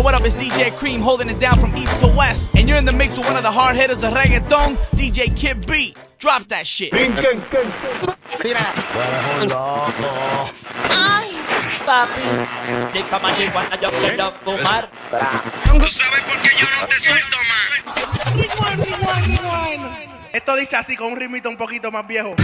Yo, what up? It's DJ Cream holding it down from east to west. And you're in the mix with one of the hard hitters of reggaeton, DJ Kid B. Drop that shit. Tira. Tú eres un loco. Ay, papi. Di pa' marihuana, yo quiero fumar. ¿Tú sabes por qué yo no te suelto más? Esto dice así con un ritmito un poquito más viejo.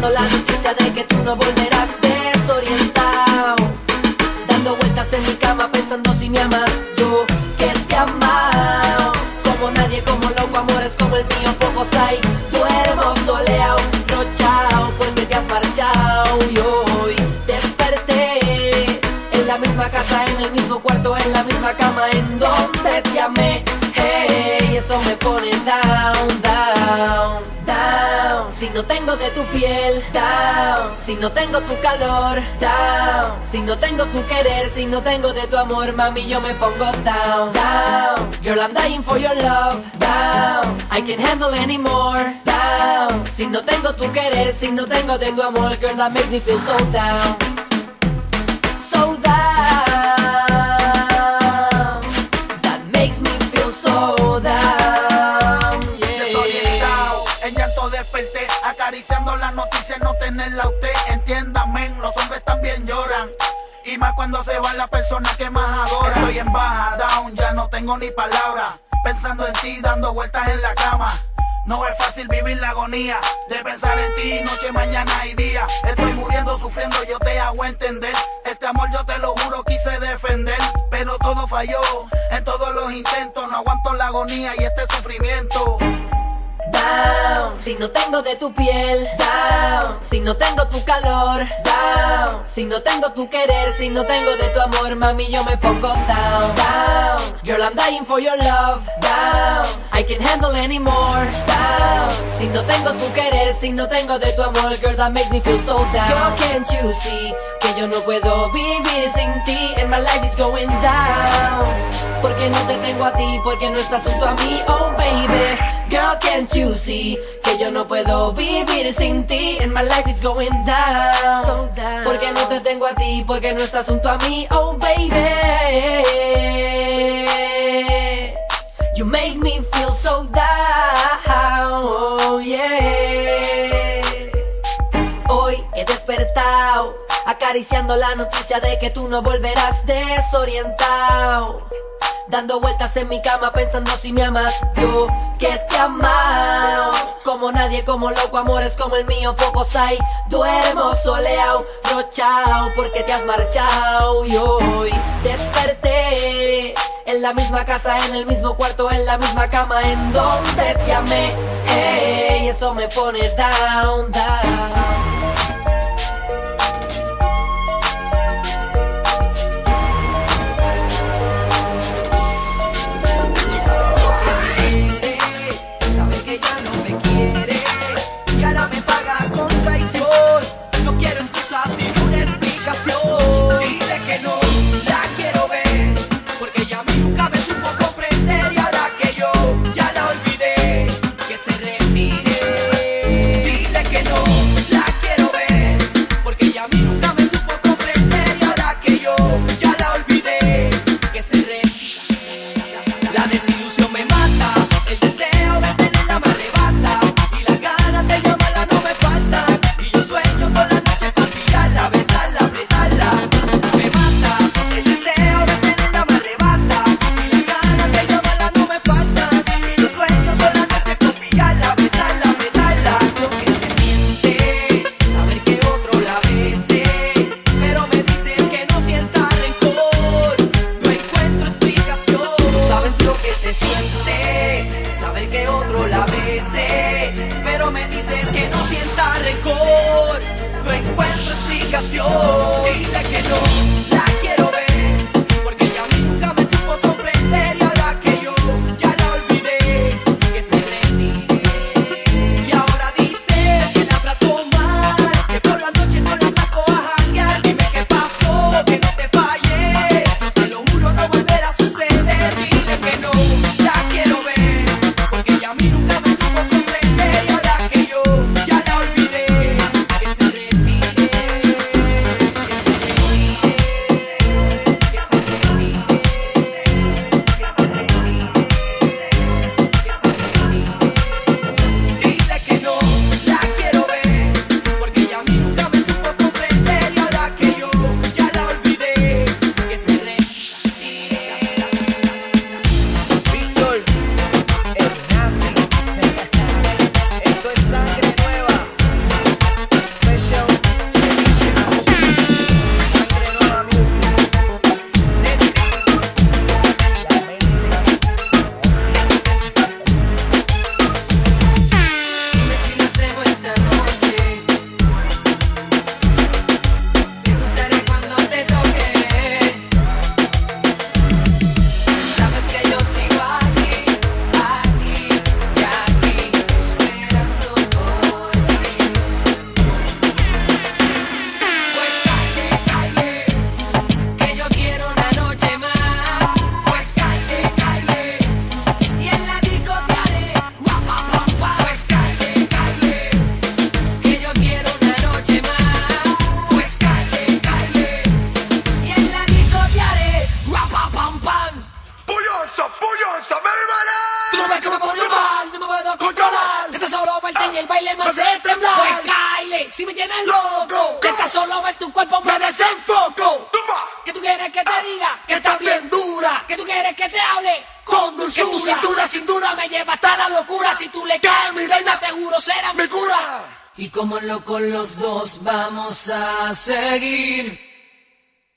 Acariciando la noticia de que tú no volverás desorientado. Dando vueltas en mi cama pensando si me amas Yo que te amado. Como nadie, como loco, amores como el mío Pocos hay, duermo soleado Rochao, porque te has marchado. Y hoy desperté En la misma casa, en el mismo cuarto En la misma cama en donde te amé. Hey, eso me pone down, down Si no tengo de tu piel, down. Si no tengo tu calor, down. Si no tengo tu querer, si no tengo de tu amor Mami, yo me pongo down, down. Girl, I'm dying for your love, down. I can't handle anymore, down. Si no tengo tu querer, si no tengo de tu amor Girl, that makes me feel so down tenerla usted, entiéndame, los hombres también lloran. Y más cuando se va la persona que más adora. Estoy en baja, down, ya no tengo ni palabra. Pensando en ti, dando vueltas en la cama. No es fácil vivir la agonía de pensar en ti noche, mañana y día. Estoy muriendo, sufriendo, yo te hago entender. Este amor yo te lo juro quise defender, pero todo falló. En todos los intentos no aguanto la agonía y este sufrimiento. Down, si no tengo de tu piel, down, si no tengo tu calor, down, si no tengo tu querer, si no tengo de tu amor, mami, yo me pongo down, down. Girl, I'm dying for your love, down. I can't handle anymore, down. Si no tengo tu querer, si no tengo de tu amor, girl, that makes me feel so down. Girl, can't you see que yo no puedo vivir sin ti? And my life is going down. Porque no te tengo a ti, porque no estás junto a mí, oh baby. Girl, can't you see que yo no puedo vivir sin ti? And my life is going down. Porque no te tengo a ti, porque no estás junto a mí, oh baby. You make me feel so down, oh yeah. Hoy he despertado, acariciando la noticia de que tú no volverás desorientado. Dando vueltas en mi cama pensando si me amas. Yo que te amado Como nadie, como loco, amores como el mío Pocos hay, duermo soleado Rochao, porque te has marchado Y hoy desperté En la misma casa, en el mismo cuarto En la misma cama en donde te amé. Hey, eso me pone down, down Y como locos los dos vamos a seguir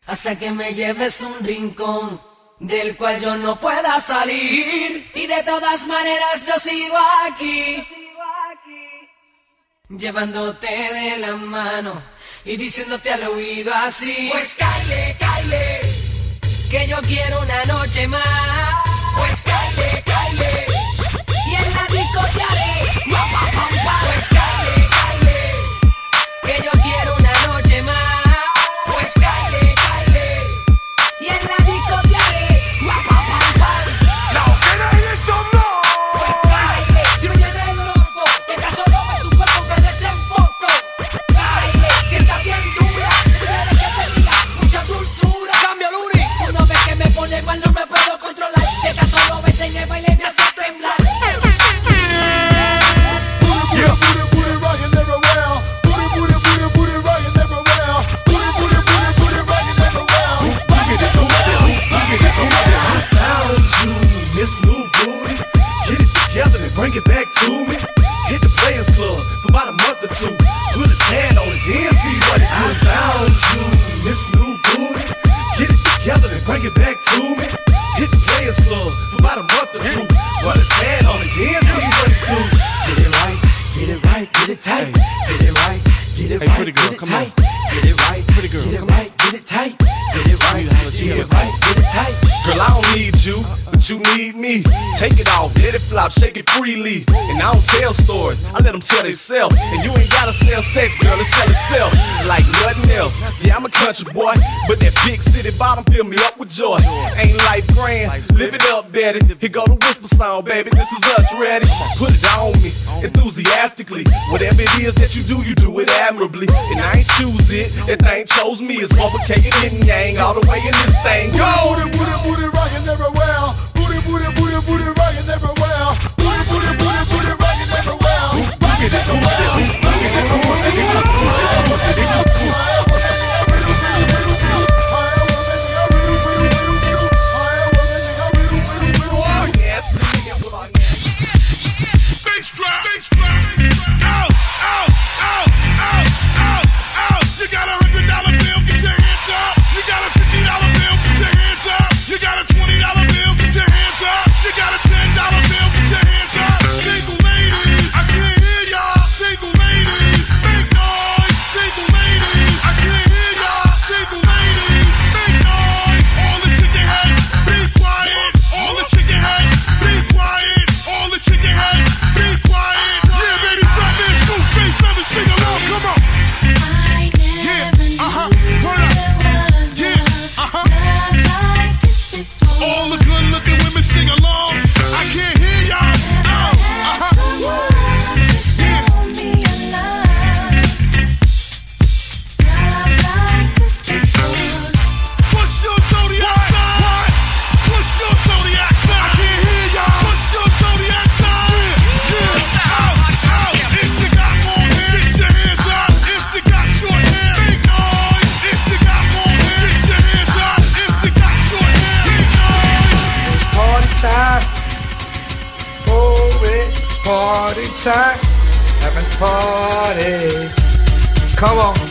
hasta que me lleves un rincón del cual yo no pueda salir. Y de todas maneras yo sigo aquí, llevándote de la mano y diciéndote al oído así. Pues Kyle, Kyle, que yo quiero una noche más. Pues Kyle, Kyle, y en la disco te haré. Bring it back to me. Hit the Players Club for about a month or two. Put a tan on it, then see what it do. I found you, Miss New Booty. Get it together and bring it back to me. Hit the Players Club for about a month or two. Put me. Take it off, let it flop, shake it freely. And I don't tell stories, I let them tell themselves. And you ain't gotta sell sex, girl, it sell itself. Like nothing else. Yeah, I'm a country boy, but that big city bottom fill me up with joy. Ain't life grand, live it up, Betty. Here go the whisper sound, baby, this is us ready. Put it on me, enthusiastically. Whatever it is that you do, you do it admirably. And I ain't choose it, that thing chose me. It's and Yin Yang all the way in this thing. Go! Booty, booty, booty rockin' everywhere. Booty, booty, booty, rockin' everywhere. Booty, booty, booty, booty rockin' everywhere. Rockin' everywhere. Bass time. Having party. Come on.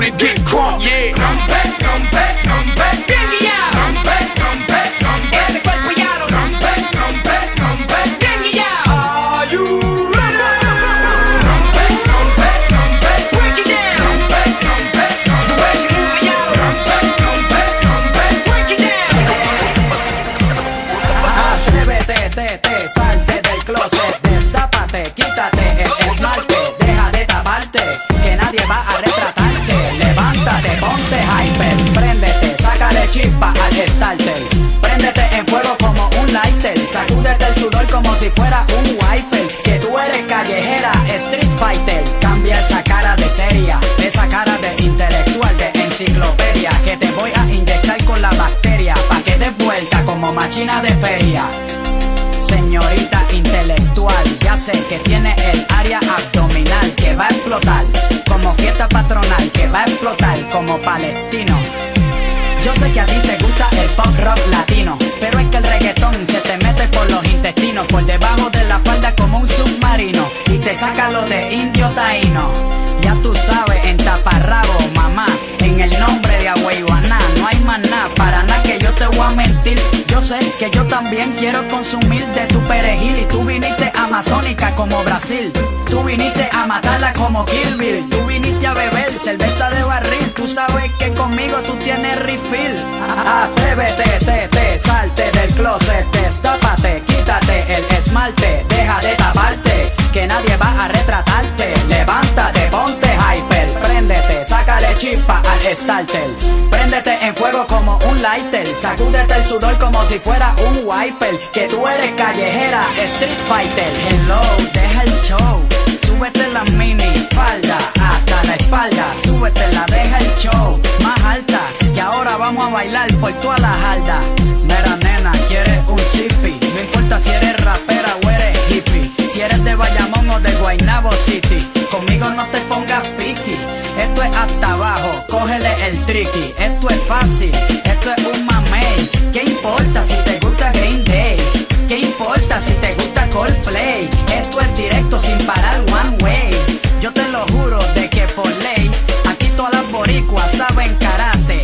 On and get crunk. Yeah. Patronal, que va a explotar como palestino. Yo sé que a ti te gusta el pop rock latino, pero es que el reggaetón se te mete por los intestinos, por debajo de la falda como un submarino y te saca lo de indio taíno. Ya tú sabes, en taparrabo, mamá, en el nombre de más para nada que yo te voy a mentir. Yo sé que yo también quiero consumir de tu perejil y tú viniste amazónica como Brasil. Tú viniste a matarla como Kill Bill. Tú viniste a beber cerveza de barril. Tú sabes que conmigo tú tienes refill. Atrévete, te, te, salte del closet, destápate, quítate el esmalte, deja de taparte, que nadie va a retratarte. Levántate, ponte sácale chispa al starter. Préndete en fuego como un lighter, sacúdete el sudor como si fuera un wiper. Que tú eres callejera, street fighter. Hello, deja el show, súbete la mini falda hasta la espalda, súbete la, deja el show más alta. Que ahora vamos a bailar por toda la jarda. Mira nena, quieres un zippy, no importa si eres rapera o eres hippie. Si eres de Bayamón o de Guaynabo City, conmigo no te pongas piqui. Esto es hasta abajo, cógele el tricky. Esto es fácil, esto es un mamey. ¿Qué importa si te gusta Green Day? ¿Qué importa si te gusta Coldplay? Esto es directo sin parar one way. Yo te lo juro de que por ley, aquí todas las boricuas saben karate.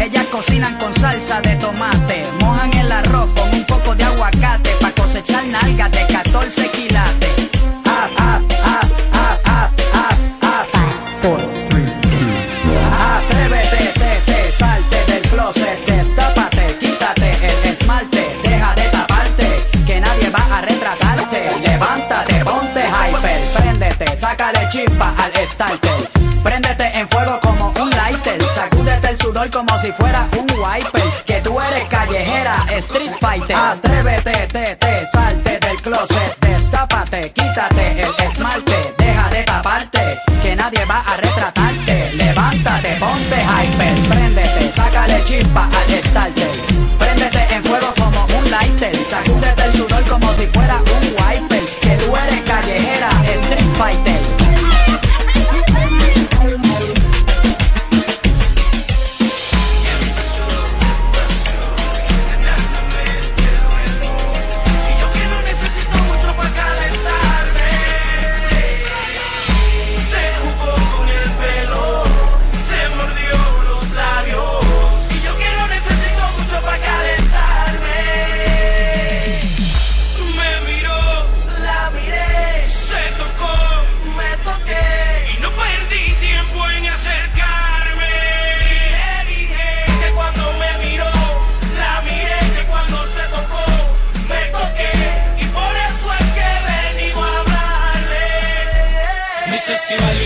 Ellas cocinan con salsa de tomate, mojan el arroz con un poco de aguacate pa cosechar nalgas de 14 quilates. Chispa al starter. Préndete en fuego como un lighter, sacúdete el sudor como si fuera un wiper. Que tú eres callejera, street fighter. Atrévete, te, te, salte del closet, destápate, quítate el esmalte, deja de taparte, que nadie va a retratarte. Levántate, ponte hyper, préndete, sácale chispa al starter. Préndete en fuego como un lighter, sacúdete el sudor como si fuera un wiper. Que tú eres callejera, street fighter. Mi sexual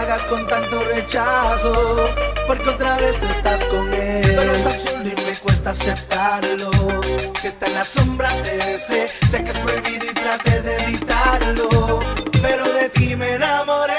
Hagas con tanto rechazo, porque otra vez estás con él. Pero es absurdo y me cuesta aceptarlo. Si está en la sombra de ese, sé que es prohibido y trate de evitarlo. Pero de ti me enamoré.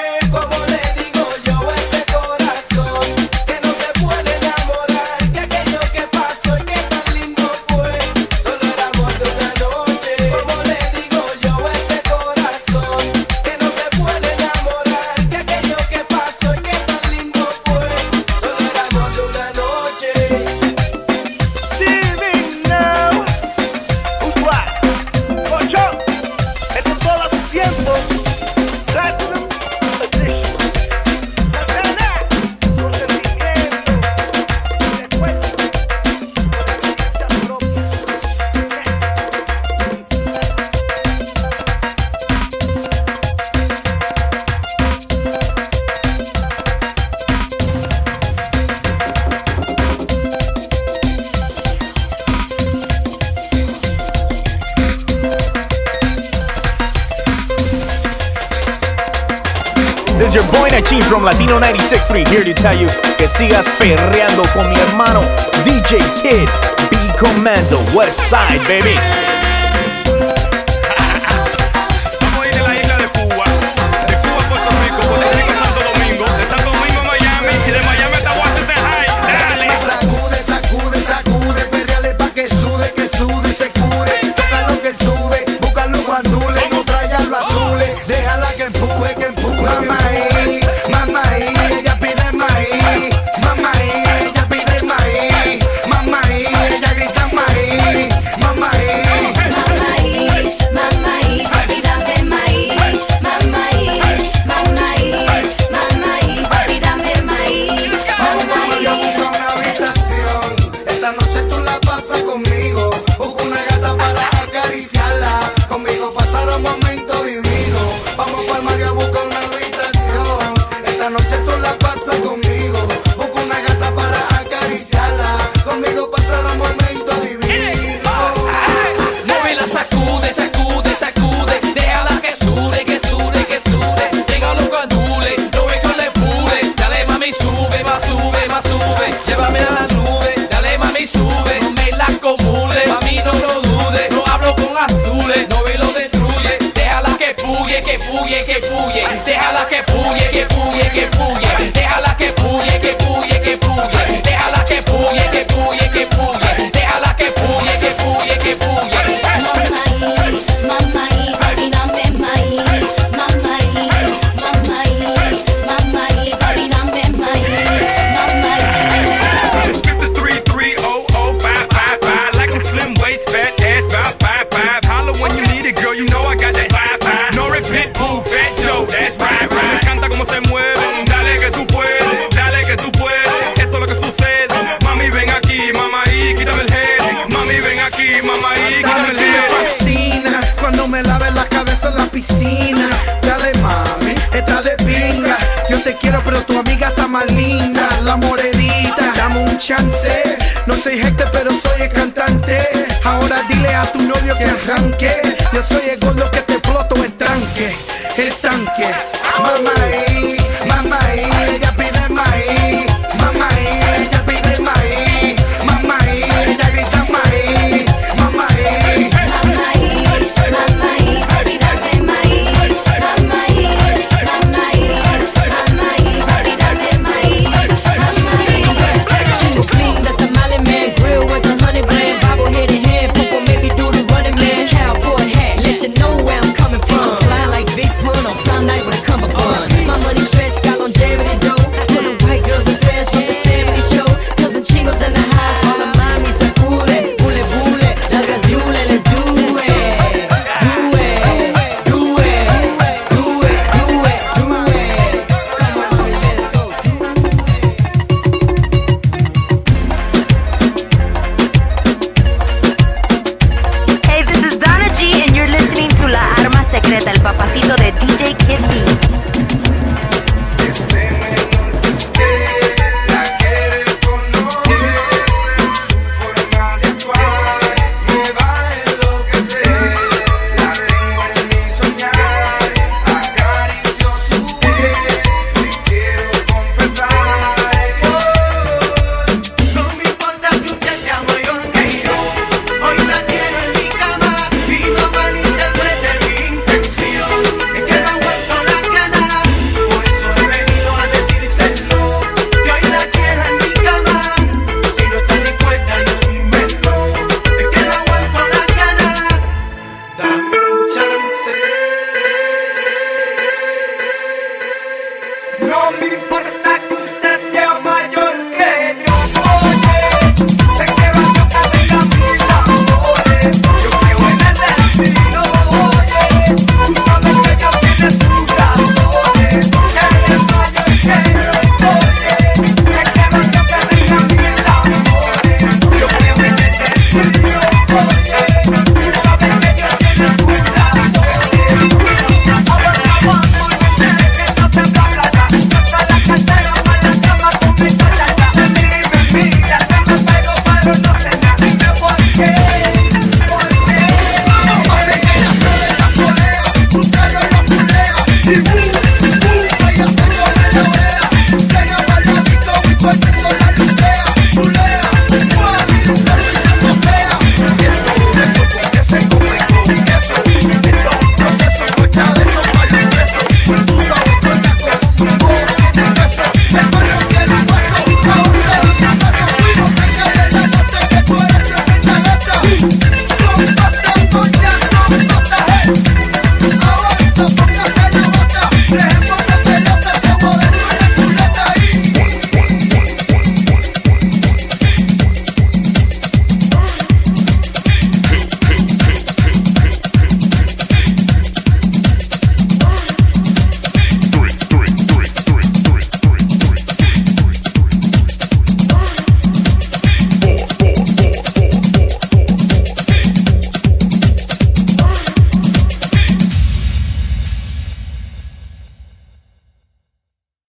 6-3 here to tell you que sigas perreando con mi hermano DJ Kid, B Commando, West Side, baby. vecina. Dale mami, está de pinga. Yo te quiero, pero tu amiga está más linda. La morenita, dame un chance. No soy gente, pero soy el cantante. Ahora dile a tu novio que arranque.